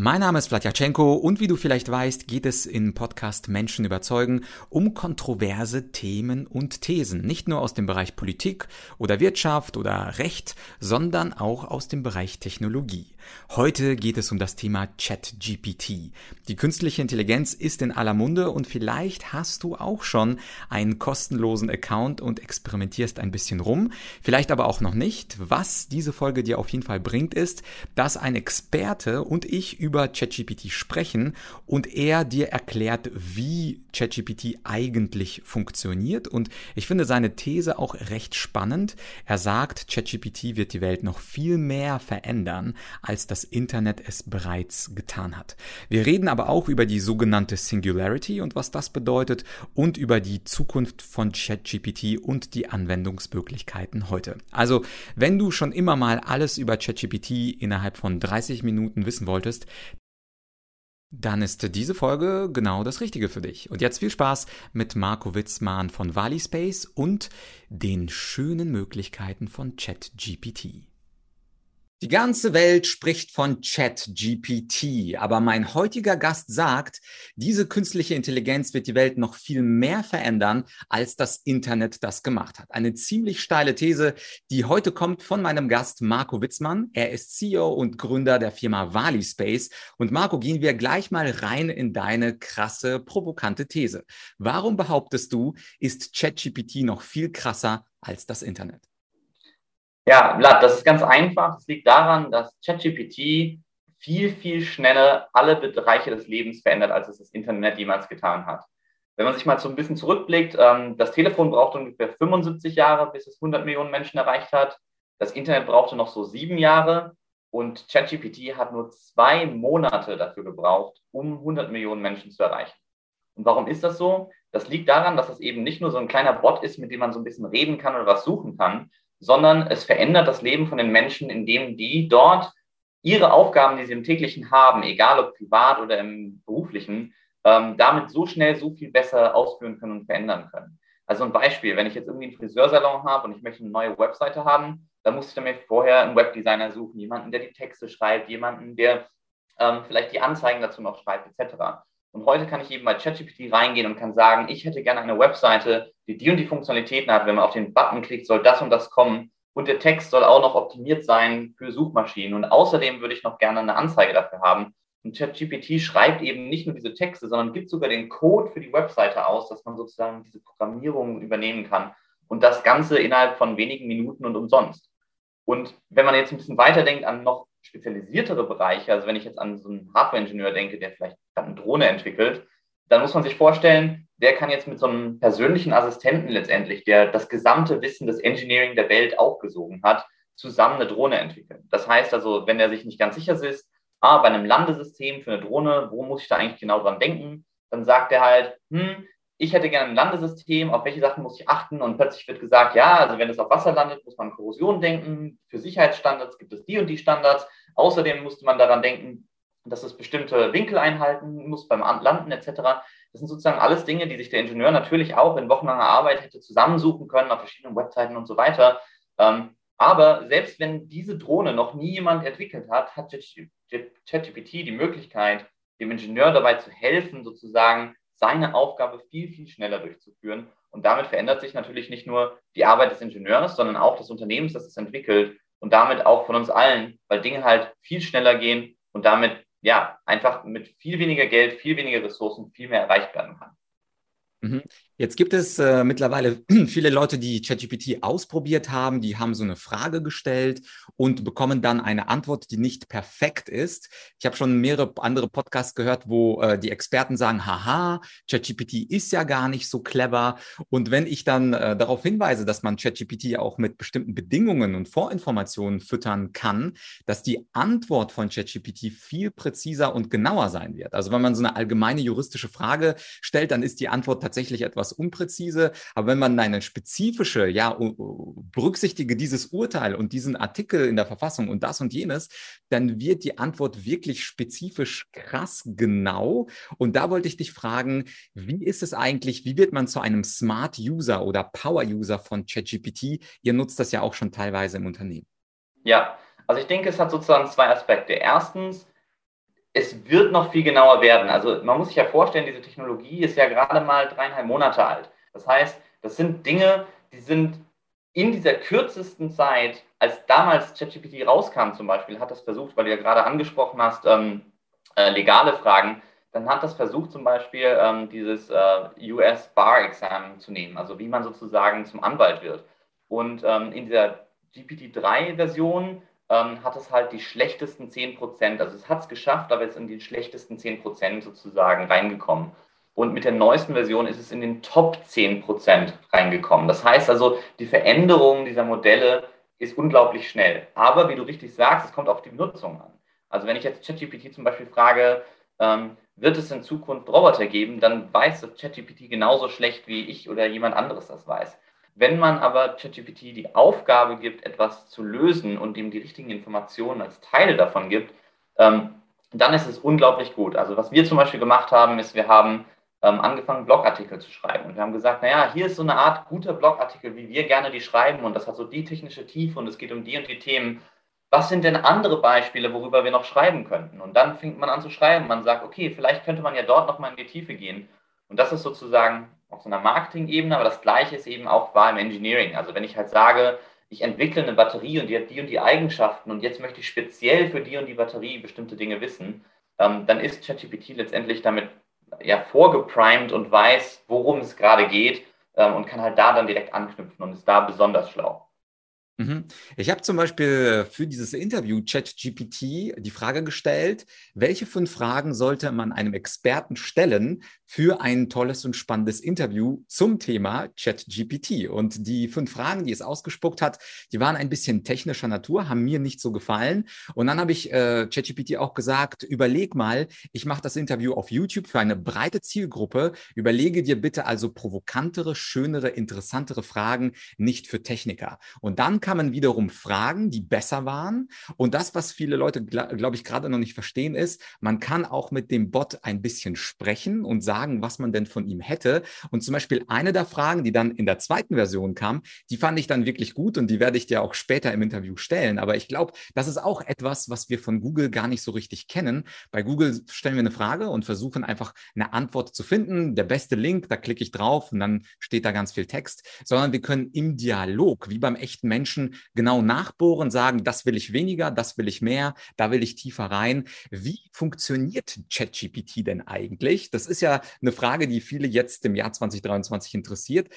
Mein Name ist Vladyachenko und wie du vielleicht weißt, geht es im Podcast Menschen überzeugen um kontroverse Themen und Thesen. Nicht nur aus dem Bereich Politik oder Wirtschaft oder Recht, sondern auch aus dem Bereich Technologie. Heute geht es um das Thema ChatGPT. Die künstliche Intelligenz ist in aller Munde und vielleicht hast du auch schon einen kostenlosen Account und experimentierst ein bisschen rum. Vielleicht aber auch noch nicht. Was diese Folge dir auf jeden Fall bringt, ist, dass ein Experte und ich über ChatGPT sprechen und er dir erklärt, wie ChatGPT eigentlich funktioniert. Und ich finde seine These auch recht spannend. Er sagt, ChatGPT wird die Welt noch viel mehr verändern, als das Internet es bereits getan hat. Wir reden aber auch über die sogenannte Singularity und was das bedeutet und über die Zukunft von ChatGPT und die Anwendungsmöglichkeiten heute. Also, wenn du schon immer mal alles über ChatGPT innerhalb von 30 Minuten wissen wolltest, dann ist diese Folge genau das Richtige für dich. Und jetzt viel Spaß mit Marco Witzmann von Valispace und den schönen Möglichkeiten von ChatGPT. Die ganze Welt spricht von ChatGPT, aber mein heutiger Gast sagt, diese künstliche Intelligenz wird die Welt noch viel mehr verändern, als das Internet das gemacht hat. Eine ziemlich steile These, die heute kommt von meinem Gast Marco Witzmann. Er ist CEO und Gründer der Firma Valispace. Und Marco, gehen wir gleich mal rein in deine krasse, provokante These. Warum behauptest du, ist ChatGPT noch viel krasser als das Internet? Ja, Vlad, das ist ganz einfach. Es liegt daran, dass ChatGPT viel, viel schneller alle Bereiche des Lebens verändert, als es das Internet jemals getan hat. Wenn man sich mal so ein bisschen zurückblickt, ähm, das Telefon brauchte ungefähr 75 Jahre, bis es 100 Millionen Menschen erreicht hat. Das Internet brauchte noch so sieben Jahre und ChatGPT hat nur zwei Monate dafür gebraucht, um 100 Millionen Menschen zu erreichen. Und warum ist das so? Das liegt daran, dass es eben nicht nur so ein kleiner Bot ist, mit dem man so ein bisschen reden kann oder was suchen kann, sondern es verändert das Leben von den Menschen, indem die dort ihre Aufgaben, die sie im täglichen haben, egal ob privat oder im beruflichen, ähm, damit so schnell, so viel besser ausführen können und verändern können. Also ein Beispiel, wenn ich jetzt irgendwie einen Friseursalon habe und ich möchte eine neue Webseite haben, dann muss ich mir vorher einen Webdesigner suchen, jemanden, der die Texte schreibt, jemanden, der ähm, vielleicht die Anzeigen dazu noch schreibt, etc. Und heute kann ich eben bei ChatGPT reingehen und kann sagen, ich hätte gerne eine Webseite, die die und die Funktionalitäten hat. Wenn man auf den Button klickt, soll das und das kommen. Und der Text soll auch noch optimiert sein für Suchmaschinen. Und außerdem würde ich noch gerne eine Anzeige dafür haben. Und ChatGPT schreibt eben nicht nur diese Texte, sondern gibt sogar den Code für die Webseite aus, dass man sozusagen diese Programmierung übernehmen kann. Und das Ganze innerhalb von wenigen Minuten und umsonst. Und wenn man jetzt ein bisschen weiterdenkt an noch spezialisiertere Bereiche, also wenn ich jetzt an so einen Hardware-Ingenieur denke, der vielleicht eine Drohne entwickelt, dann muss man sich vorstellen, der kann jetzt mit so einem persönlichen Assistenten letztendlich, der das gesamte Wissen des Engineering der Welt aufgesogen hat, zusammen eine Drohne entwickeln. Das heißt also, wenn er sich nicht ganz sicher ist, ah, bei einem Landesystem für eine Drohne, wo muss ich da eigentlich genau dran denken, dann sagt er halt, hm, ich hätte gerne ein Landesystem, auf welche Sachen muss ich achten? Und plötzlich wird gesagt, ja, also wenn es auf Wasser landet, muss man an Korrosion denken. Für Sicherheitsstandards gibt es die und die Standards. Außerdem musste man daran denken, dass es bestimmte Winkel einhalten muss beim Landen etc. Das sind sozusagen alles Dinge, die sich der Ingenieur natürlich auch in wochenlanger Arbeit hätte zusammensuchen können auf verschiedenen Webseiten und so weiter. Ähm, aber selbst wenn diese Drohne noch nie jemand entwickelt hat, hat ChatGPT die Möglichkeit, dem Ingenieur dabei zu helfen, sozusagen seine Aufgabe viel, viel schneller durchzuführen. Und damit verändert sich natürlich nicht nur die Arbeit des Ingenieurs, sondern auch des Unternehmens, das es entwickelt und damit auch von uns allen, weil Dinge halt viel schneller gehen und damit ja einfach mit viel weniger Geld, viel weniger Ressourcen viel mehr erreicht werden kann. Mhm. Jetzt gibt es äh, mittlerweile viele Leute, die ChatGPT ausprobiert haben, die haben so eine Frage gestellt und bekommen dann eine Antwort, die nicht perfekt ist. Ich habe schon mehrere andere Podcasts gehört, wo äh, die Experten sagen, haha, ChatGPT ist ja gar nicht so clever. Und wenn ich dann äh, darauf hinweise, dass man ChatGPT auch mit bestimmten Bedingungen und Vorinformationen füttern kann, dass die Antwort von ChatGPT viel präziser und genauer sein wird. Also wenn man so eine allgemeine juristische Frage stellt, dann ist die Antwort tatsächlich etwas unpräzise. Aber wenn man eine spezifische, ja, berücksichtige dieses Urteil und diesen Artikel in der Verfassung und das und jenes, dann wird die Antwort wirklich spezifisch krass genau. Und da wollte ich dich fragen, wie ist es eigentlich, wie wird man zu einem Smart User oder Power User von ChatGPT? Ihr nutzt das ja auch schon teilweise im Unternehmen. Ja, also ich denke, es hat sozusagen zwei Aspekte. Erstens, es wird noch viel genauer werden. Also man muss sich ja vorstellen, diese Technologie ist ja gerade mal dreieinhalb Monate alt. Das heißt, das sind Dinge, die sind in dieser kürzesten Zeit, als damals ChatGPT rauskam zum Beispiel, hat das versucht, weil du ja gerade angesprochen hast, ähm, äh, legale Fragen, dann hat das versucht zum Beispiel ähm, dieses äh, US Bar Exam zu nehmen, also wie man sozusagen zum Anwalt wird. Und ähm, in dieser GPT-3-Version ähm, hat es halt die schlechtesten 10% Also es hat es geschafft, aber es ist in die schlechtesten 10% sozusagen reingekommen. Und mit der neuesten Version ist es in den Top 10% reingekommen. Das heißt also, die Veränderung dieser Modelle ist unglaublich schnell. Aber wie du richtig sagst, es kommt auf die Nutzung an. Also wenn ich jetzt ChatGPT zum Beispiel frage, ähm, wird es in Zukunft Roboter geben, dann weiß das ChatGPT genauso schlecht, wie ich oder jemand anderes das weiß. Wenn man aber ChatGPT die Aufgabe gibt, etwas zu lösen und ihm die richtigen Informationen als Teile davon gibt, ähm, dann ist es unglaublich gut. Also was wir zum Beispiel gemacht haben, ist, wir haben ähm, angefangen, Blogartikel zu schreiben. Und wir haben gesagt, naja, hier ist so eine Art guter Blogartikel, wie wir gerne die schreiben und das hat so die technische Tiefe und es geht um die und die Themen. Was sind denn andere Beispiele, worüber wir noch schreiben könnten? Und dann fängt man an zu schreiben. Man sagt, okay, vielleicht könnte man ja dort nochmal in die Tiefe gehen. Und das ist sozusagen auf so einer Marketing-Ebene, aber das Gleiche ist eben auch wahr im Engineering. Also wenn ich halt sage, ich entwickle eine Batterie und die hat die und die Eigenschaften und jetzt möchte ich speziell für die und die Batterie bestimmte Dinge wissen, ähm, dann ist ChatGPT letztendlich damit ja vorgeprimed und weiß, worum es gerade geht ähm, und kann halt da dann direkt anknüpfen und ist da besonders schlau. Mhm. Ich habe zum Beispiel für dieses Interview ChatGPT die Frage gestellt, welche fünf Fragen sollte man einem Experten stellen für ein tolles und spannendes Interview zum Thema ChatGPT? Und die fünf Fragen, die es ausgespuckt hat, die waren ein bisschen technischer Natur, haben mir nicht so gefallen. Und dann habe ich äh, ChatGPT auch gesagt, überleg mal, ich mache das Interview auf YouTube für eine breite Zielgruppe. Überlege dir bitte also provokantere, schönere, interessantere Fragen, nicht für Techniker. Und dann kann man wiederum Fragen, die besser waren. Und das, was viele Leute, glaube ich, gerade noch nicht verstehen, ist, man kann auch mit dem Bot ein bisschen sprechen und sagen, was man denn von ihm hätte. Und zum Beispiel eine der Fragen, die dann in der zweiten Version kam, die fand ich dann wirklich gut und die werde ich dir auch später im Interview stellen. Aber ich glaube, das ist auch etwas, was wir von Google gar nicht so richtig kennen. Bei Google stellen wir eine Frage und versuchen einfach eine Antwort zu finden. Der beste Link, da klicke ich drauf und dann steht da ganz viel Text, sondern wir können im Dialog, wie beim echten Menschen, Menschen genau nachbohren, sagen, das will ich weniger, das will ich mehr, da will ich tiefer rein. Wie funktioniert ChatGPT denn eigentlich? Das ist ja eine Frage, die viele jetzt im Jahr 2023 interessiert.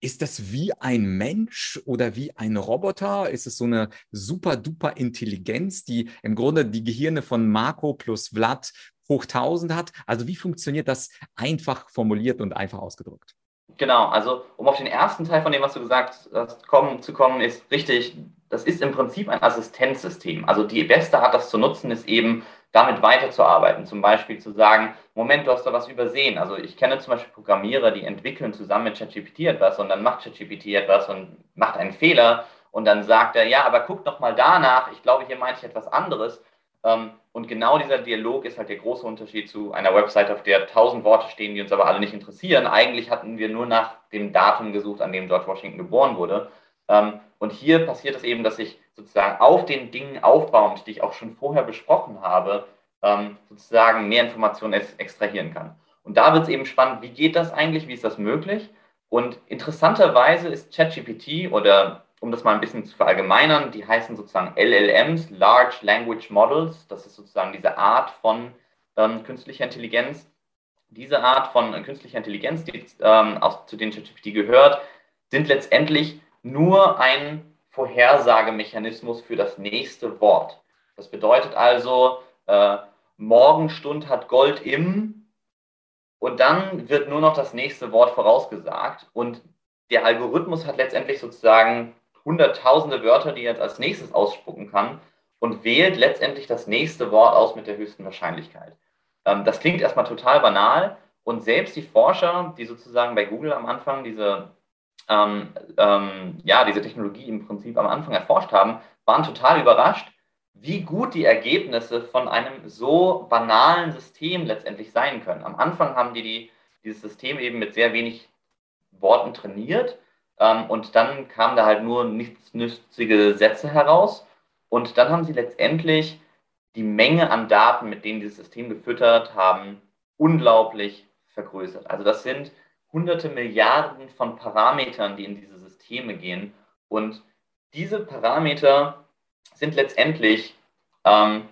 Ist das wie ein Mensch oder wie ein Roboter? Ist es so eine super duper Intelligenz, die im Grunde die Gehirne von Marco plus Vlad hoch 1000 hat? Also wie funktioniert das einfach formuliert und einfach ausgedrückt? Genau, also um auf den ersten Teil von dem, was du gesagt hast, kommen, zu kommen, ist richtig, das ist im Prinzip ein Assistenzsystem. Also die beste Art, das zu nutzen, ist eben damit weiterzuarbeiten. Zum Beispiel zu sagen, Moment, du hast da was übersehen. Also ich kenne zum Beispiel Programmierer, die entwickeln zusammen mit ChatGPT etwas und dann macht ChatGPT etwas und macht einen Fehler und dann sagt er, ja, aber guck doch mal danach, ich glaube, hier meinte ich etwas anderes. Ähm, und genau dieser Dialog ist halt der große Unterschied zu einer Website, auf der tausend Worte stehen, die uns aber alle nicht interessieren. Eigentlich hatten wir nur nach dem Datum gesucht, an dem George Washington geboren wurde. Ähm, und hier passiert es eben, dass ich sozusagen auf den Dingen aufbauend, die ich auch schon vorher besprochen habe, ähm, sozusagen mehr Informationen extrahieren kann. Und da wird es eben spannend, wie geht das eigentlich, wie ist das möglich? Und interessanterweise ist ChatGPT oder um das mal ein bisschen zu verallgemeinern, die heißen sozusagen LLMs, Large Language Models. Das ist sozusagen diese Art von ähm, künstlicher Intelligenz. Diese Art von äh, künstlicher Intelligenz, die ähm, auch zu den ChatGPT gehört, sind letztendlich nur ein Vorhersagemechanismus für das nächste Wort. Das bedeutet also, äh, Morgenstund hat Gold im und dann wird nur noch das nächste Wort vorausgesagt und der Algorithmus hat letztendlich sozusagen hunderttausende Wörter, die er jetzt als nächstes ausspucken kann und wählt letztendlich das nächste Wort aus mit der höchsten Wahrscheinlichkeit. Ähm, das klingt erstmal total banal Und selbst die Forscher, die sozusagen bei Google am Anfang diese, ähm, ähm, ja, diese Technologie im Prinzip am Anfang erforscht haben, waren total überrascht, wie gut die Ergebnisse von einem so banalen System letztendlich sein können. Am Anfang haben die, die dieses System eben mit sehr wenig Worten trainiert ähm, und dann kamen da halt nur nichtsnützige Sätze heraus. Und dann haben sie letztendlich die Menge an Daten, mit denen dieses System gefüttert haben, unglaublich vergrößert. Also das sind hunderte Milliarden von Parametern, die in diese Systeme gehen. Und diese Parameter sind letztendlich, ähm,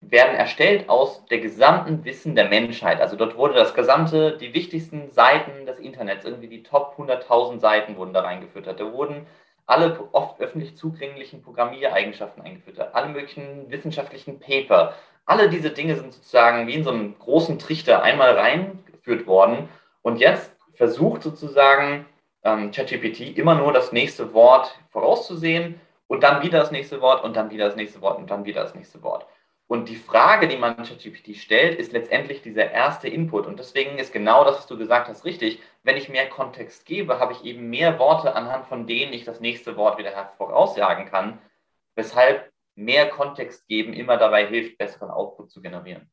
werden erstellt aus der gesamten Wissen der Menschheit. Also dort wurde das gesamte, die wichtigsten Seiten des Internets, irgendwie die Top 100.000 Seiten wurden da reingefüttert. Da wurden alle oft öffentlich zugänglichen Programmiereigenschaften eingefüttert, alle möglichen wissenschaftlichen Paper. Alle diese Dinge sind sozusagen wie in so einem großen Trichter einmal reingeführt worden. Und jetzt versucht sozusagen ähm, ChatGPT immer nur das nächste Wort vorauszusehen und dann wieder das nächste Wort und dann wieder das nächste Wort und dann wieder das nächste Wort. Und die Frage, die man ChatGPT stellt, ist letztendlich dieser erste Input. Und deswegen ist genau das, was du gesagt hast, richtig. Wenn ich mehr Kontext gebe, habe ich eben mehr Worte, anhand von denen ich das nächste Wort wieder voraussagen kann, weshalb mehr Kontext geben immer dabei hilft, besseren Output zu generieren.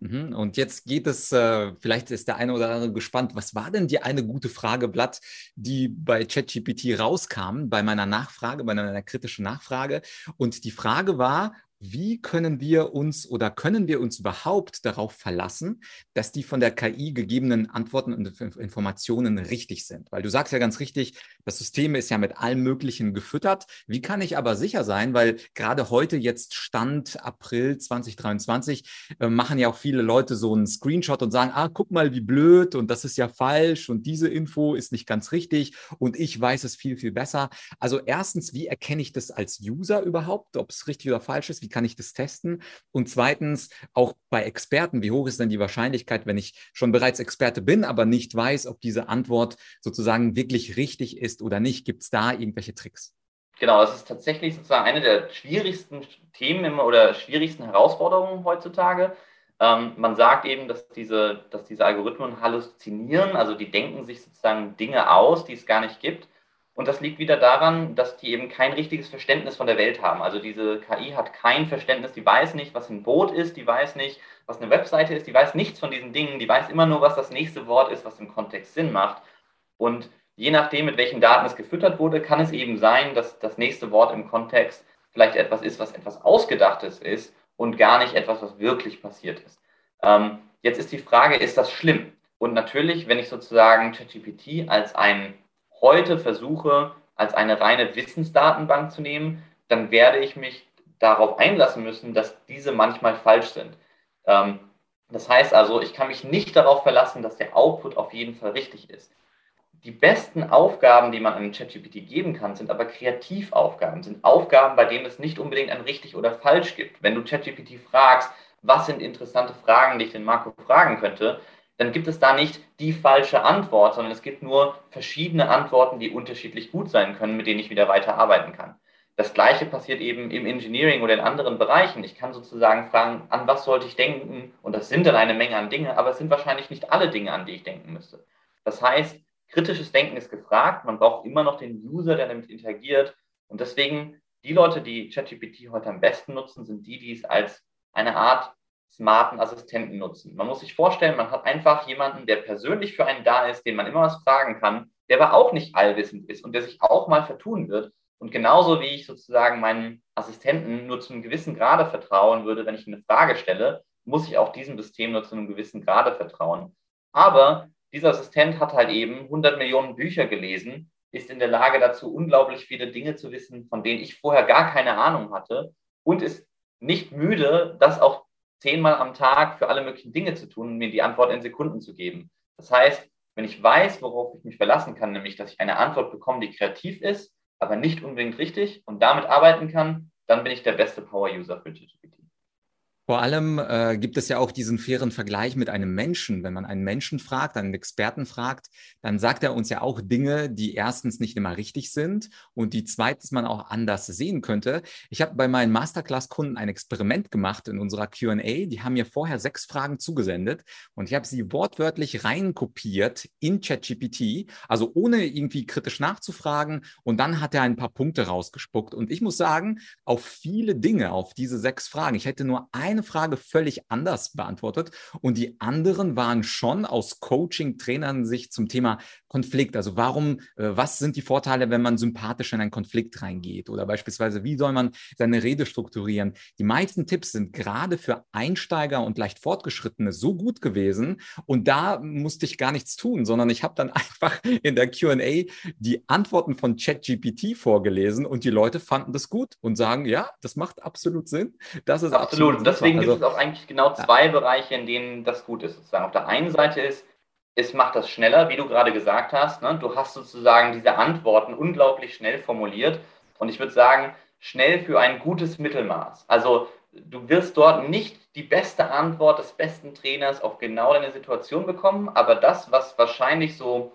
Mhm. Und jetzt geht es, äh, vielleicht ist der eine oder andere gespannt, was war denn die eine gute Frage, Blatt, die bei ChatGPT rauskam, bei meiner Nachfrage, bei meiner kritischen Nachfrage. Und die Frage war, wie können wir uns oder können wir uns überhaupt darauf verlassen, dass die von der KI gegebenen Antworten und Informationen richtig sind? Weil du sagst ja ganz richtig, das System ist ja mit allem Möglichen gefüttert. Wie kann ich aber sicher sein, weil gerade heute jetzt Stand April 2023 äh, machen ja auch viele Leute so einen Screenshot und sagen, ah, guck mal, wie blöd und das ist ja falsch und diese Info ist nicht ganz richtig und ich weiß es viel, viel besser. Also erstens, wie erkenne ich das als User überhaupt, ob es richtig oder falsch ist? Wie kann ich das testen? Und zweitens, auch bei Experten, wie hoch ist denn die Wahrscheinlichkeit, wenn ich schon bereits Experte bin, aber nicht weiß, ob diese Antwort sozusagen wirklich richtig ist oder nicht? Gibt es da irgendwelche Tricks? Genau, das ist tatsächlich sozusagen eine der schwierigsten Themen oder schwierigsten Herausforderungen heutzutage. Ähm, man sagt eben, dass diese, dass diese Algorithmen halluzinieren, also die denken sich sozusagen Dinge aus, die es gar nicht gibt. Und das liegt wieder daran, dass die eben kein richtiges Verständnis von der Welt haben. Also diese KI hat kein Verständnis, die weiß nicht, was ein Boot ist, die weiß nicht, was eine Webseite ist, die weiß nichts von diesen Dingen, die weiß immer nur, was das nächste Wort ist, was im Kontext Sinn macht. Und je nachdem, mit welchen Daten es gefüttert wurde, kann es eben sein, dass das nächste Wort im Kontext vielleicht etwas ist, was etwas Ausgedachtes ist und gar nicht etwas, was wirklich passiert ist. Ähm, jetzt ist die Frage, ist das schlimm? Und natürlich, wenn ich sozusagen ChatGPT als ein heute versuche, als eine reine Wissensdatenbank zu nehmen, dann werde ich mich darauf einlassen müssen, dass diese manchmal falsch sind. Ähm, das heißt also, ich kann mich nicht darauf verlassen, dass der Output auf jeden Fall richtig ist. Die besten Aufgaben, die man einem ChatGPT geben kann, sind aber Kreativaufgaben, sind Aufgaben, bei denen es nicht unbedingt ein richtig oder falsch gibt. Wenn du ChatGPT fragst, was sind interessante Fragen, die ich den Marco fragen könnte, dann gibt es da nicht die falsche Antwort, sondern es gibt nur verschiedene Antworten, die unterschiedlich gut sein können, mit denen ich wieder weiterarbeiten kann. Das gleiche passiert eben im Engineering oder in anderen Bereichen. Ich kann sozusagen fragen, an was sollte ich denken? Und das sind dann eine Menge an Dinge, aber es sind wahrscheinlich nicht alle Dinge, an die ich denken müsste. Das heißt, kritisches Denken ist gefragt. Man braucht immer noch den User, der damit interagiert. Und deswegen, die Leute, die ChatGPT heute am besten nutzen, sind die, die es als eine Art smarten Assistenten nutzen. Man muss sich vorstellen, man hat einfach jemanden, der persönlich für einen da ist, den man immer was fragen kann, der aber auch nicht allwissend ist und der sich auch mal vertun wird. Und genauso wie ich sozusagen meinen Assistenten nur zu einem gewissen Grade vertrauen würde, wenn ich eine Frage stelle, muss ich auch diesem System nur zu einem gewissen Grade vertrauen. Aber dieser Assistent hat halt eben 100 Millionen Bücher gelesen, ist in der Lage dazu, unglaublich viele Dinge zu wissen, von denen ich vorher gar keine Ahnung hatte und ist nicht müde, das auch zehnmal am Tag für alle möglichen Dinge zu tun mir die Antwort in Sekunden zu geben. Das heißt, wenn ich weiß, worauf ich mich verlassen kann, nämlich, dass ich eine Antwort bekomme, die kreativ ist, aber nicht unbedingt richtig und damit arbeiten kann, dann bin ich der beste Power-User für ChatGPT. Vor allem äh, gibt es ja auch diesen fairen Vergleich mit einem Menschen. Wenn man einen Menschen fragt, einen Experten fragt, dann sagt er uns ja auch Dinge, die erstens nicht immer richtig sind und die zweitens man auch anders sehen könnte. Ich habe bei meinen Masterclass-Kunden ein Experiment gemacht in unserer QA. Die haben mir vorher sechs Fragen zugesendet und ich habe sie wortwörtlich reinkopiert in ChatGPT, also ohne irgendwie kritisch nachzufragen. Und dann hat er ein paar Punkte rausgespuckt. Und ich muss sagen, auf viele Dinge, auf diese sechs Fragen, ich hätte nur eine eine Frage völlig anders beantwortet und die anderen waren schon aus Coaching-Trainern sich zum Thema Konflikt. Also warum, äh, was sind die Vorteile, wenn man sympathisch in einen Konflikt reingeht? Oder beispielsweise, wie soll man seine Rede strukturieren? Die meisten Tipps sind gerade für Einsteiger und leicht Fortgeschrittene so gut gewesen. Und da musste ich gar nichts tun, sondern ich habe dann einfach in der QA die Antworten von ChatGPT vorgelesen und die Leute fanden das gut und sagen, ja, das macht absolut Sinn. Das ist absolut. absolut deswegen also, gibt es auch eigentlich genau zwei ja. Bereiche, in denen das gut ist. Sozusagen auf der einen Seite ist, es macht das schneller, wie du gerade gesagt hast. Ne? Du hast sozusagen diese Antworten unglaublich schnell formuliert. Und ich würde sagen, schnell für ein gutes Mittelmaß. Also du wirst dort nicht die beste Antwort des besten Trainers auf genau deine Situation bekommen, aber das, was wahrscheinlich so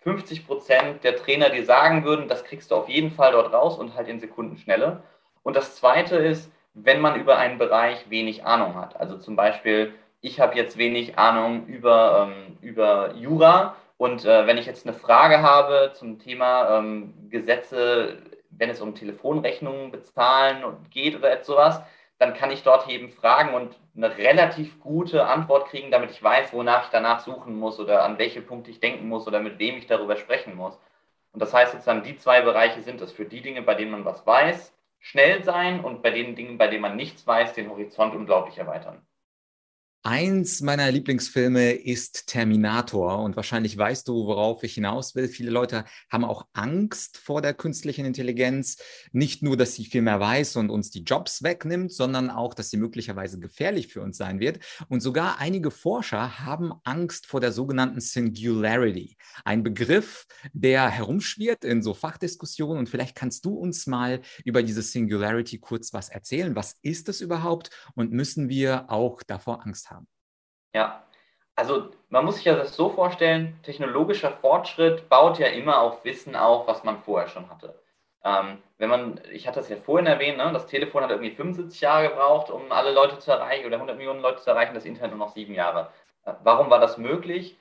50 Prozent der Trainer dir sagen würden, das kriegst du auf jeden Fall dort raus und halt in Sekunden schneller. Und das Zweite ist, wenn man über einen Bereich wenig Ahnung hat. Also zum Beispiel, ich habe jetzt wenig Ahnung über, ähm, über Jura und äh, wenn ich jetzt eine Frage habe zum Thema ähm, Gesetze, wenn es um Telefonrechnungen bezahlen geht oder etwas sowas, dann kann ich dort eben fragen und eine relativ gute Antwort kriegen, damit ich weiß, wonach ich danach suchen muss oder an welche Punkte ich denken muss oder mit wem ich darüber sprechen muss. Und das heißt sozusagen, die zwei Bereiche sind es für die Dinge, bei denen man was weiß schnell sein und bei den Dingen, bei denen man nichts weiß, den Horizont unglaublich erweitern. Eins meiner Lieblingsfilme ist Terminator und wahrscheinlich weißt du, worauf ich hinaus will. Viele Leute haben auch Angst vor der künstlichen Intelligenz. Nicht nur, dass sie viel mehr weiß und uns die Jobs wegnimmt, sondern auch, dass sie möglicherweise gefährlich für uns sein wird. Und sogar einige Forscher haben Angst vor der sogenannten Singularity. Ein Begriff, der herumschwirrt in so Fachdiskussionen. Und vielleicht kannst du uns mal über diese Singularity kurz was erzählen. Was ist es überhaupt und müssen wir auch davor Angst haben? Ja, also man muss sich ja das so vorstellen, technologischer Fortschritt baut ja immer auf Wissen auf, was man vorher schon hatte. Ähm, wenn man, ich hatte das ja vorhin erwähnt, ne, das Telefon hat irgendwie 75 Jahre gebraucht, um alle Leute zu erreichen oder 100 Millionen Leute zu erreichen, das Internet nur noch sieben Jahre. Äh, warum war das möglich?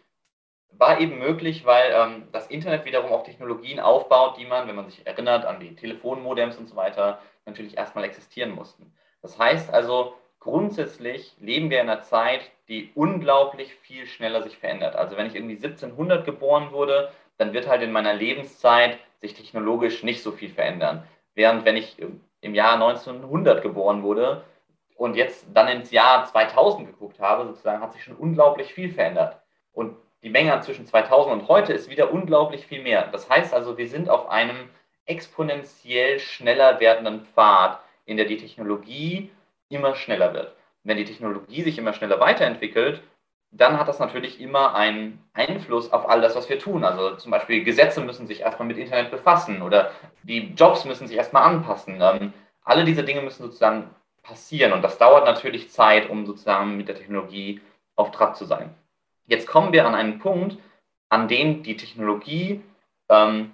War eben möglich, weil ähm, das Internet wiederum auf Technologien aufbaut, die man, wenn man sich erinnert an die Telefonmodems und so weiter, natürlich erstmal existieren mussten. Das heißt also, grundsätzlich leben wir in einer Zeit, die unglaublich viel schneller sich verändert. Also wenn ich irgendwie 1700 geboren wurde, dann wird halt in meiner Lebenszeit sich technologisch nicht so viel verändern. Während wenn ich im Jahr 1900 geboren wurde und jetzt dann ins Jahr 2000 geguckt habe, sozusagen hat sich schon unglaublich viel verändert. Und die Menge zwischen 2000 und heute ist wieder unglaublich viel mehr. Das heißt also, wir sind auf einem exponentiell schneller werdenden Pfad, in der die Technologie immer schneller wird. Wenn die Technologie sich immer schneller weiterentwickelt, dann hat das natürlich immer einen Einfluss auf all das, was wir tun. Also zum Beispiel Gesetze müssen sich erstmal mit Internet befassen oder die Jobs müssen sich erstmal anpassen. Ähm, alle diese Dinge müssen sozusagen passieren und das dauert natürlich Zeit, um sozusagen mit der Technologie auf Trab zu sein. Jetzt kommen wir an einen Punkt, an dem die Technologie, ähm,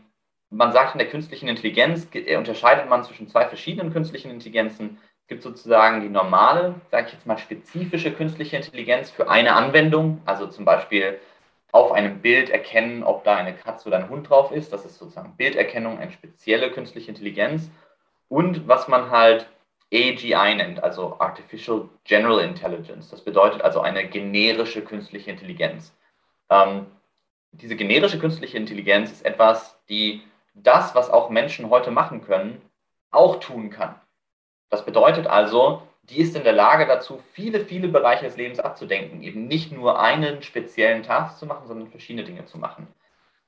man sagt in der künstlichen Intelligenz, unterscheidet man zwischen zwei verschiedenen künstlichen Intelligenzen gibt sozusagen die normale, sage ich jetzt mal, spezifische künstliche Intelligenz für eine Anwendung, also zum Beispiel auf einem Bild erkennen, ob da eine Katze oder ein Hund drauf ist. Das ist sozusagen Bilderkennung, eine spezielle künstliche Intelligenz. Und was man halt AGI nennt, also Artificial General Intelligence. Das bedeutet also eine generische künstliche Intelligenz. Ähm, diese generische künstliche Intelligenz ist etwas, die das, was auch Menschen heute machen können, auch tun kann. Das bedeutet also, die ist in der Lage dazu, viele, viele Bereiche des Lebens abzudenken, eben nicht nur einen speziellen Task zu machen, sondern verschiedene Dinge zu machen.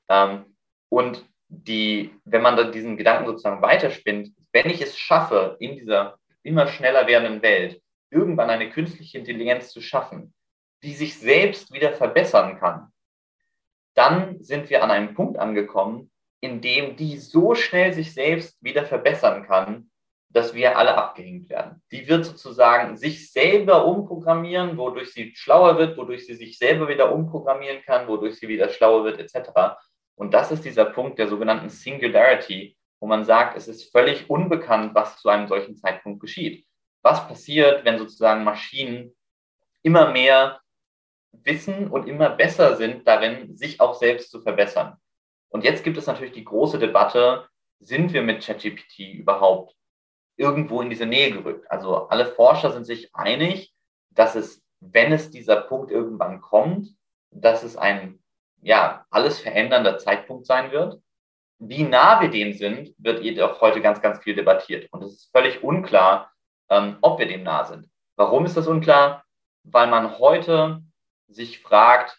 Ähm, und die, wenn man dann diesen Gedanken sozusagen weiterspinnt, wenn ich es schaffe, in dieser immer schneller werdenden Welt irgendwann eine künstliche Intelligenz zu schaffen, die sich selbst wieder verbessern kann, dann sind wir an einem Punkt angekommen, in dem die so schnell sich selbst wieder verbessern kann, dass wir alle abgehängt werden. Die wird sozusagen sich selber umprogrammieren, wodurch sie schlauer wird, wodurch sie sich selber wieder umprogrammieren kann, wodurch sie wieder schlauer wird, etc. Und das ist dieser Punkt der sogenannten Singularity, wo man sagt, es ist völlig unbekannt, was zu einem solchen Zeitpunkt geschieht. Was passiert, wenn sozusagen Maschinen immer mehr wissen und immer besser sind darin, sich auch selbst zu verbessern? Und jetzt gibt es natürlich die große Debatte, sind wir mit ChatGPT überhaupt irgendwo in diese Nähe gerückt. Also alle Forscher sind sich einig, dass es, wenn es dieser Punkt irgendwann kommt, dass es ein, ja, alles verändernder Zeitpunkt sein wird. Wie nah wir dem sind, wird jedoch heute ganz, ganz viel debattiert. Und es ist völlig unklar, ähm, ob wir dem nah sind. Warum ist das unklar? Weil man heute sich fragt,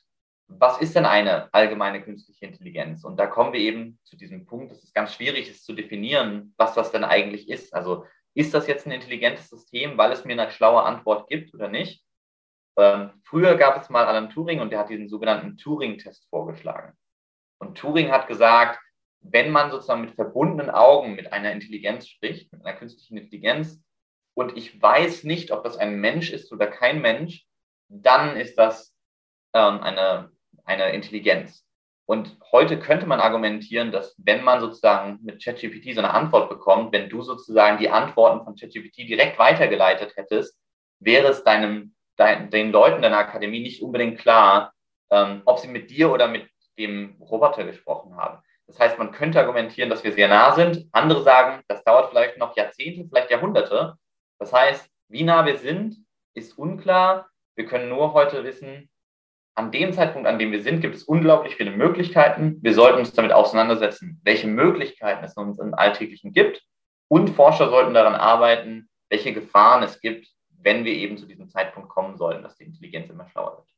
was ist denn eine allgemeine künstliche Intelligenz? Und da kommen wir eben zu diesem Punkt, dass es ganz schwierig ist zu definieren, was das denn eigentlich ist. Also ist das jetzt ein intelligentes System, weil es mir eine schlaue Antwort gibt oder nicht? Ähm, früher gab es mal Alan Turing und der hat diesen sogenannten Turing-Test vorgeschlagen. Und Turing hat gesagt, wenn man sozusagen mit verbundenen Augen mit einer Intelligenz spricht, mit einer künstlichen Intelligenz, und ich weiß nicht, ob das ein Mensch ist oder kein Mensch, dann ist das ähm, eine eine Intelligenz. Und heute könnte man argumentieren, dass wenn man sozusagen mit ChatGPT so eine Antwort bekommt, wenn du sozusagen die Antworten von ChatGPT direkt weitergeleitet hättest, wäre es deinem, dein, den Leuten deiner Akademie nicht unbedingt klar, ähm, ob sie mit dir oder mit dem Roboter gesprochen haben. Das heißt, man könnte argumentieren, dass wir sehr nah sind. Andere sagen, das dauert vielleicht noch Jahrzehnte, vielleicht Jahrhunderte. Das heißt, wie nah wir sind, ist unklar. Wir können nur heute wissen, an dem Zeitpunkt, an dem wir sind, gibt es unglaublich viele Möglichkeiten. Wir sollten uns damit auseinandersetzen, welche Möglichkeiten es uns im Alltäglichen gibt. Und Forscher sollten daran arbeiten, welche Gefahren es gibt, wenn wir eben zu diesem Zeitpunkt kommen sollten, dass die Intelligenz immer schlauer wird.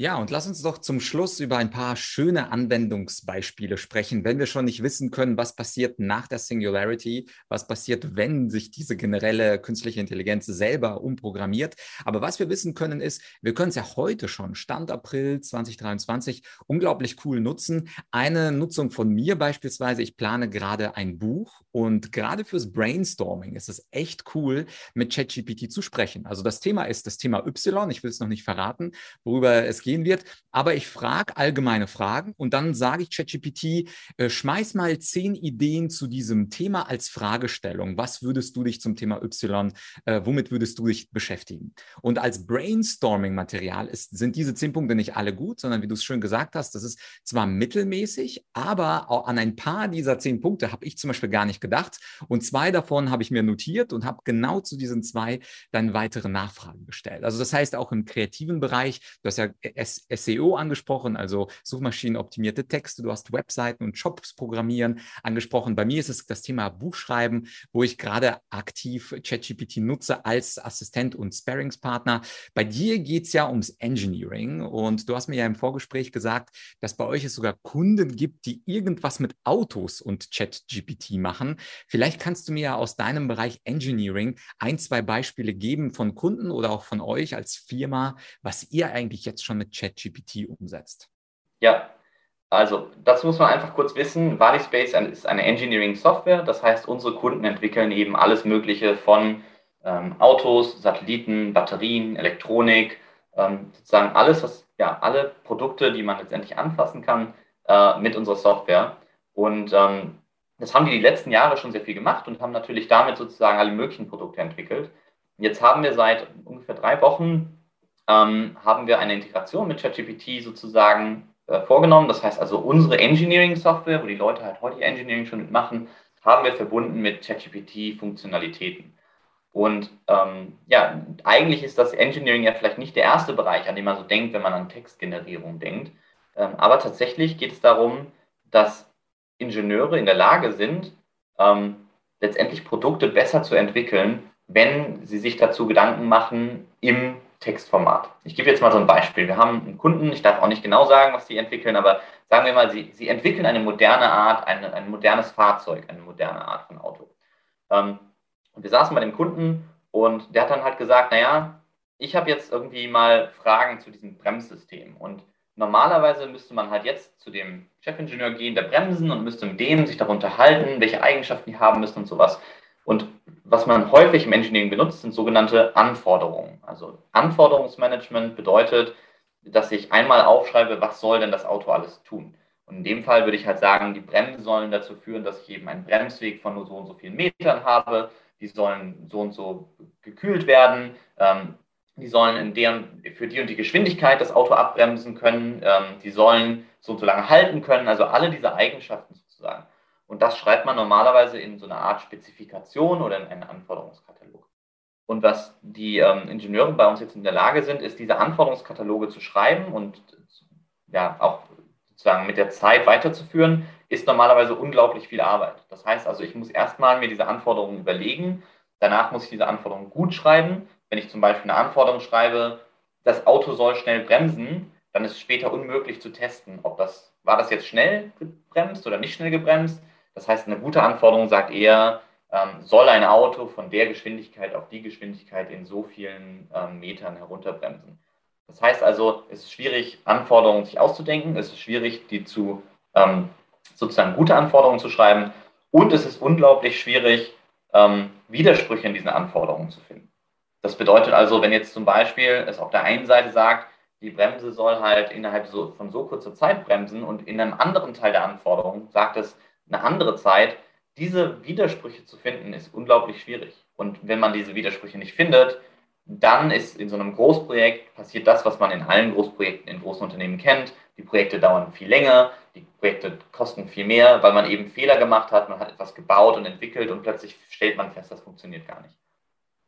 Ja, und lass uns doch zum Schluss über ein paar schöne Anwendungsbeispiele sprechen, wenn wir schon nicht wissen können, was passiert nach der Singularity, was passiert, wenn sich diese generelle künstliche Intelligenz selber umprogrammiert. Aber was wir wissen können, ist, wir können es ja heute schon, Stand April 2023, unglaublich cool nutzen. Eine Nutzung von mir beispielsweise, ich plane gerade ein Buch und gerade fürs Brainstorming ist es echt cool, mit ChatGPT zu sprechen. Also das Thema ist das Thema Y, ich will es noch nicht verraten, worüber es geht gehen wird. Aber ich frage allgemeine Fragen und dann sage ich ChatGPT, äh, schmeiß mal zehn Ideen zu diesem Thema als Fragestellung. Was würdest du dich zum Thema Y, äh, womit würdest du dich beschäftigen? Und als Brainstorming-Material sind diese zehn Punkte nicht alle gut, sondern wie du es schön gesagt hast, das ist zwar mittelmäßig, aber an ein paar dieser zehn Punkte habe ich zum Beispiel gar nicht gedacht. Und zwei davon habe ich mir notiert und habe genau zu diesen zwei dann weitere Nachfragen gestellt. Also das heißt auch im kreativen Bereich, du hast ja SEO angesprochen, also suchmaschinenoptimierte Texte. Du hast Webseiten und Shops programmieren angesprochen. Bei mir ist es das Thema Buchschreiben, wo ich gerade aktiv ChatGPT nutze als Assistent und Sparingspartner. Bei dir geht es ja ums Engineering und du hast mir ja im Vorgespräch gesagt, dass bei euch es sogar Kunden gibt, die irgendwas mit Autos und ChatGPT machen. Vielleicht kannst du mir ja aus deinem Bereich Engineering ein, zwei Beispiele geben von Kunden oder auch von euch als Firma, was ihr eigentlich jetzt schon mit ChatGPT umsetzt? Ja, also dazu muss man einfach kurz wissen, Valyspace ist eine Engineering-Software, das heißt, unsere Kunden entwickeln eben alles Mögliche von ähm, Autos, Satelliten, Batterien, Elektronik, ähm, sozusagen alles, was, ja, alle Produkte, die man letztendlich anfassen kann äh, mit unserer Software. Und ähm, das haben die die letzten Jahre schon sehr viel gemacht und haben natürlich damit sozusagen alle möglichen Produkte entwickelt. Jetzt haben wir seit ungefähr drei Wochen ähm, haben wir eine Integration mit ChatGPT sozusagen äh, vorgenommen. Das heißt also, unsere Engineering-Software, wo die Leute halt heute Engineering schon mitmachen, haben wir verbunden mit ChatGPT-Funktionalitäten. Und ähm, ja, eigentlich ist das Engineering ja vielleicht nicht der erste Bereich, an dem man so denkt, wenn man an Textgenerierung denkt. Ähm, aber tatsächlich geht es darum, dass Ingenieure in der Lage sind, ähm, letztendlich Produkte besser zu entwickeln, wenn sie sich dazu Gedanken machen, im Textformat. Ich gebe jetzt mal so ein Beispiel. Wir haben einen Kunden, ich darf auch nicht genau sagen, was sie entwickeln, aber sagen wir mal, sie, sie entwickeln eine moderne Art, eine, ein modernes Fahrzeug, eine moderne Art von Auto. Ähm, und wir saßen bei dem Kunden und der hat dann halt gesagt, naja, ich habe jetzt irgendwie mal Fragen zu diesem Bremssystem. Und normalerweise müsste man halt jetzt zu dem Chefingenieur gehen, der Bremsen und müsste mit dem sich darunter halten, welche Eigenschaften die haben müssen und sowas. Und was man häufig im Engineering benutzt, sind sogenannte Anforderungen. Also Anforderungsmanagement bedeutet, dass ich einmal aufschreibe, was soll denn das Auto alles tun. Und in dem Fall würde ich halt sagen, die Bremsen sollen dazu führen, dass ich eben einen Bremsweg von nur so und so vielen Metern habe. Die sollen so und so gekühlt werden. Ähm, die sollen in deren, für die und die Geschwindigkeit das Auto abbremsen können. Ähm, die sollen so und so lange halten können. Also alle diese Eigenschaften sozusagen. Und das schreibt man normalerweise in so einer Art Spezifikation oder in einen Anforderungskatalog. Und was die ähm, Ingenieure bei uns jetzt in der Lage sind, ist, diese Anforderungskataloge zu schreiben und ja auch sozusagen mit der Zeit weiterzuführen, ist normalerweise unglaublich viel Arbeit. Das heißt also, ich muss erstmal mir diese Anforderungen überlegen, danach muss ich diese Anforderungen gut schreiben. Wenn ich zum Beispiel eine Anforderung schreibe, das Auto soll schnell bremsen, dann ist es später unmöglich zu testen, ob das, war das jetzt schnell gebremst oder nicht schnell gebremst. Das heißt, eine gute Anforderung sagt eher, ähm, soll ein Auto von der Geschwindigkeit auf die Geschwindigkeit in so vielen ähm, Metern herunterbremsen. Das heißt also, es ist schwierig, Anforderungen sich auszudenken, es ist schwierig, die zu ähm, sozusagen gute Anforderungen zu schreiben und es ist unglaublich schwierig, ähm, Widersprüche in diesen Anforderungen zu finden. Das bedeutet also, wenn jetzt zum Beispiel es auf der einen Seite sagt, die Bremse soll halt innerhalb so, von so kurzer Zeit bremsen und in einem anderen Teil der Anforderung sagt es eine andere Zeit, diese Widersprüche zu finden, ist unglaublich schwierig. Und wenn man diese Widersprüche nicht findet, dann ist in so einem Großprojekt passiert das, was man in allen Großprojekten in großen Unternehmen kennt. Die Projekte dauern viel länger, die Projekte kosten viel mehr, weil man eben Fehler gemacht hat, man hat etwas gebaut und entwickelt und plötzlich stellt man fest, das funktioniert gar nicht.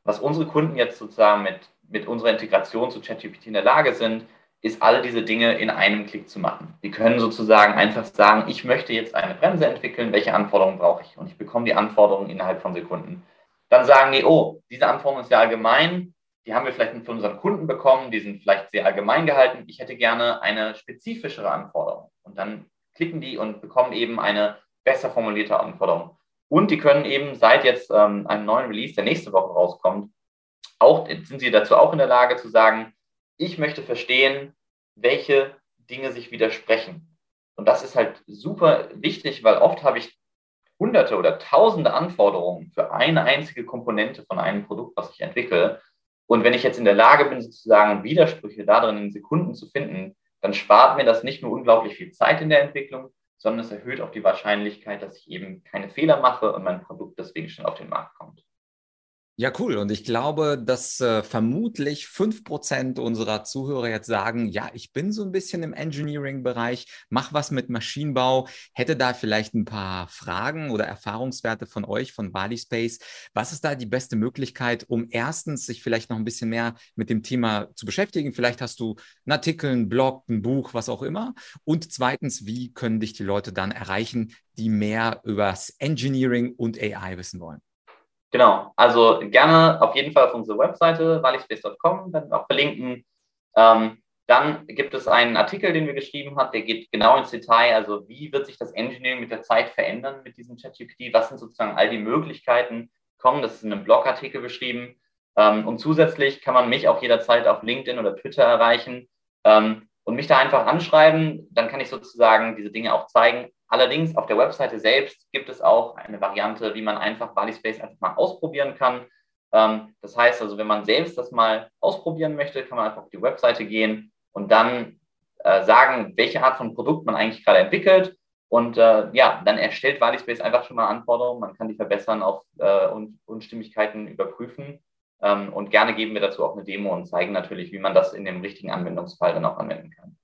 Was unsere Kunden jetzt sozusagen mit, mit unserer Integration zu ChatGPT in der Lage sind, ist all diese Dinge in einem Klick zu machen. Die können sozusagen einfach sagen, ich möchte jetzt eine Bremse entwickeln, welche Anforderungen brauche ich? Und ich bekomme die Anforderungen innerhalb von Sekunden. Dann sagen die, oh, diese Anforderung ist sehr allgemein, die haben wir vielleicht von unseren Kunden bekommen, die sind vielleicht sehr allgemein gehalten. Ich hätte gerne eine spezifischere Anforderung. Und dann klicken die und bekommen eben eine besser formulierte Anforderung. Und die können eben seit jetzt ähm, einem neuen Release, der nächste Woche rauskommt, auch sind sie dazu auch in der Lage zu sagen, ich möchte verstehen, welche Dinge sich widersprechen. Und das ist halt super wichtig, weil oft habe ich hunderte oder tausende Anforderungen für eine einzige Komponente von einem Produkt, was ich entwickle. Und wenn ich jetzt in der Lage bin, sozusagen Widersprüche darin in Sekunden zu finden, dann spart mir das nicht nur unglaublich viel Zeit in der Entwicklung, sondern es erhöht auch die Wahrscheinlichkeit, dass ich eben keine Fehler mache und mein Produkt deswegen schon auf den Markt kommt. Ja, cool. Und ich glaube, dass äh, vermutlich fünf Prozent unserer Zuhörer jetzt sagen, ja, ich bin so ein bisschen im Engineering-Bereich, mach was mit Maschinenbau, hätte da vielleicht ein paar Fragen oder Erfahrungswerte von euch, von Bali Space. Was ist da die beste Möglichkeit, um erstens sich vielleicht noch ein bisschen mehr mit dem Thema zu beschäftigen? Vielleicht hast du einen Artikel, einen Blog, ein Buch, was auch immer. Und zweitens, wie können dich die Leute dann erreichen, die mehr übers Engineering und AI wissen wollen? Genau, also gerne auf jeden Fall auf unsere Webseite walispace.com, werden wir auch verlinken. Ähm, dann gibt es einen Artikel, den wir geschrieben haben, der geht genau ins Detail. Also wie wird sich das Engineering mit der Zeit verändern mit diesem ChatGPT? Was sind sozusagen all die Möglichkeiten kommen? Das ist in einem Blogartikel beschrieben. Ähm, und zusätzlich kann man mich auch jederzeit auf LinkedIn oder Twitter erreichen ähm, und mich da einfach anschreiben. Dann kann ich sozusagen diese Dinge auch zeigen. Allerdings auf der Webseite selbst gibt es auch eine Variante, wie man einfach Valleyspace einfach mal ausprobieren kann. Ähm, das heißt also, wenn man selbst das mal ausprobieren möchte, kann man einfach auf die Webseite gehen und dann äh, sagen, welche Art von Produkt man eigentlich gerade entwickelt. Und äh, ja, dann erstellt Valleyspace einfach schon mal Anforderungen. Man kann die verbessern, auf äh, Unstimmigkeiten überprüfen. Ähm, und gerne geben wir dazu auch eine Demo und zeigen natürlich, wie man das in dem richtigen Anwendungsfall dann auch anwenden kann.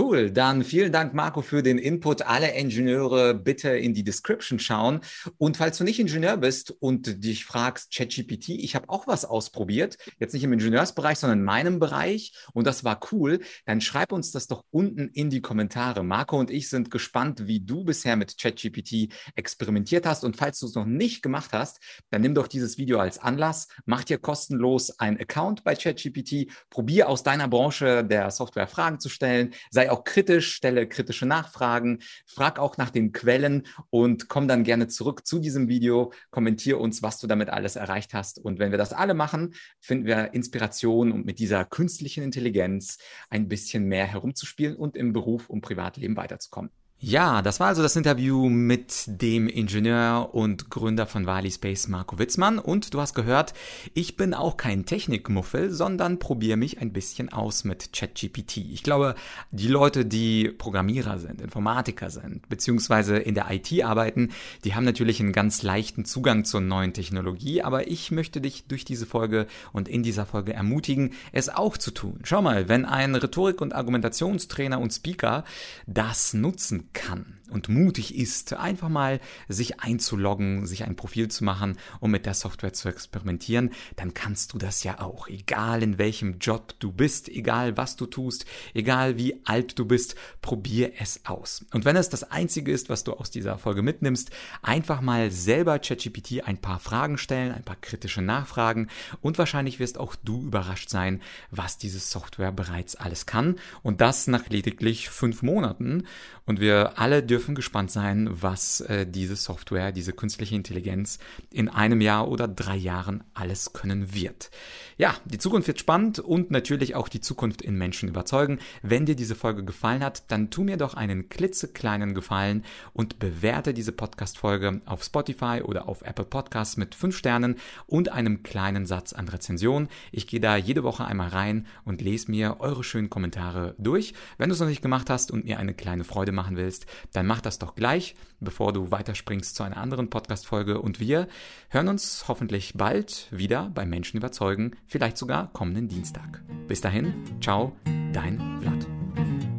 Cool, dann vielen Dank, Marco, für den Input. Alle Ingenieure bitte in die Description schauen. Und falls du nicht Ingenieur bist und dich fragst, ChatGPT, ich habe auch was ausprobiert, jetzt nicht im Ingenieursbereich, sondern in meinem Bereich und das war cool, dann schreib uns das doch unten in die Kommentare. Marco und ich sind gespannt, wie du bisher mit ChatGPT experimentiert hast. Und falls du es noch nicht gemacht hast, dann nimm doch dieses Video als Anlass, mach dir kostenlos einen Account bei ChatGPT, probier aus deiner Branche der Software Fragen zu stellen, sei auch kritisch, stelle kritische Nachfragen, frag auch nach den Quellen und komm dann gerne zurück zu diesem Video, kommentiere uns, was du damit alles erreicht hast. Und wenn wir das alle machen, finden wir Inspiration, um mit dieser künstlichen Intelligenz ein bisschen mehr herumzuspielen und im Beruf und Privatleben weiterzukommen. Ja, das war also das Interview mit dem Ingenieur und Gründer von Wali Space, Marco Witzmann. Und du hast gehört, ich bin auch kein Technikmuffel, sondern probiere mich ein bisschen aus mit ChatGPT. Ich glaube, die Leute, die Programmierer sind, Informatiker sind, beziehungsweise in der IT arbeiten, die haben natürlich einen ganz leichten Zugang zur neuen Technologie. Aber ich möchte dich durch diese Folge und in dieser Folge ermutigen, es auch zu tun. Schau mal, wenn ein Rhetorik- und Argumentationstrainer und Speaker das nutzen kann und mutig ist, einfach mal sich einzuloggen, sich ein Profil zu machen und mit der Software zu experimentieren, dann kannst du das ja auch. Egal in welchem Job du bist, egal was du tust, egal wie alt du bist, probier es aus. Und wenn es das Einzige ist, was du aus dieser Folge mitnimmst, einfach mal selber ChatGPT ein paar Fragen stellen, ein paar kritische Nachfragen und wahrscheinlich wirst auch du überrascht sein, was diese Software bereits alles kann und das nach lediglich fünf Monaten. Und wir alle dürfen dürfen gespannt sein, was äh, diese Software, diese künstliche Intelligenz in einem Jahr oder drei Jahren alles können wird. Ja, die Zukunft wird spannend und natürlich auch die Zukunft in Menschen überzeugen. Wenn dir diese Folge gefallen hat, dann tu mir doch einen klitzekleinen Gefallen und bewerte diese Podcast-Folge auf Spotify oder auf Apple Podcasts mit fünf Sternen und einem kleinen Satz an Rezension. Ich gehe da jede Woche einmal rein und lese mir eure schönen Kommentare durch. Wenn du es noch nicht gemacht hast und mir eine kleine Freude machen willst, dann mach das doch gleich, bevor du weiterspringst zu einer anderen Podcast-Folge. Und wir hören uns hoffentlich bald wieder bei Menschen überzeugen, vielleicht sogar kommenden Dienstag. Bis dahin, ciao, dein Vlad.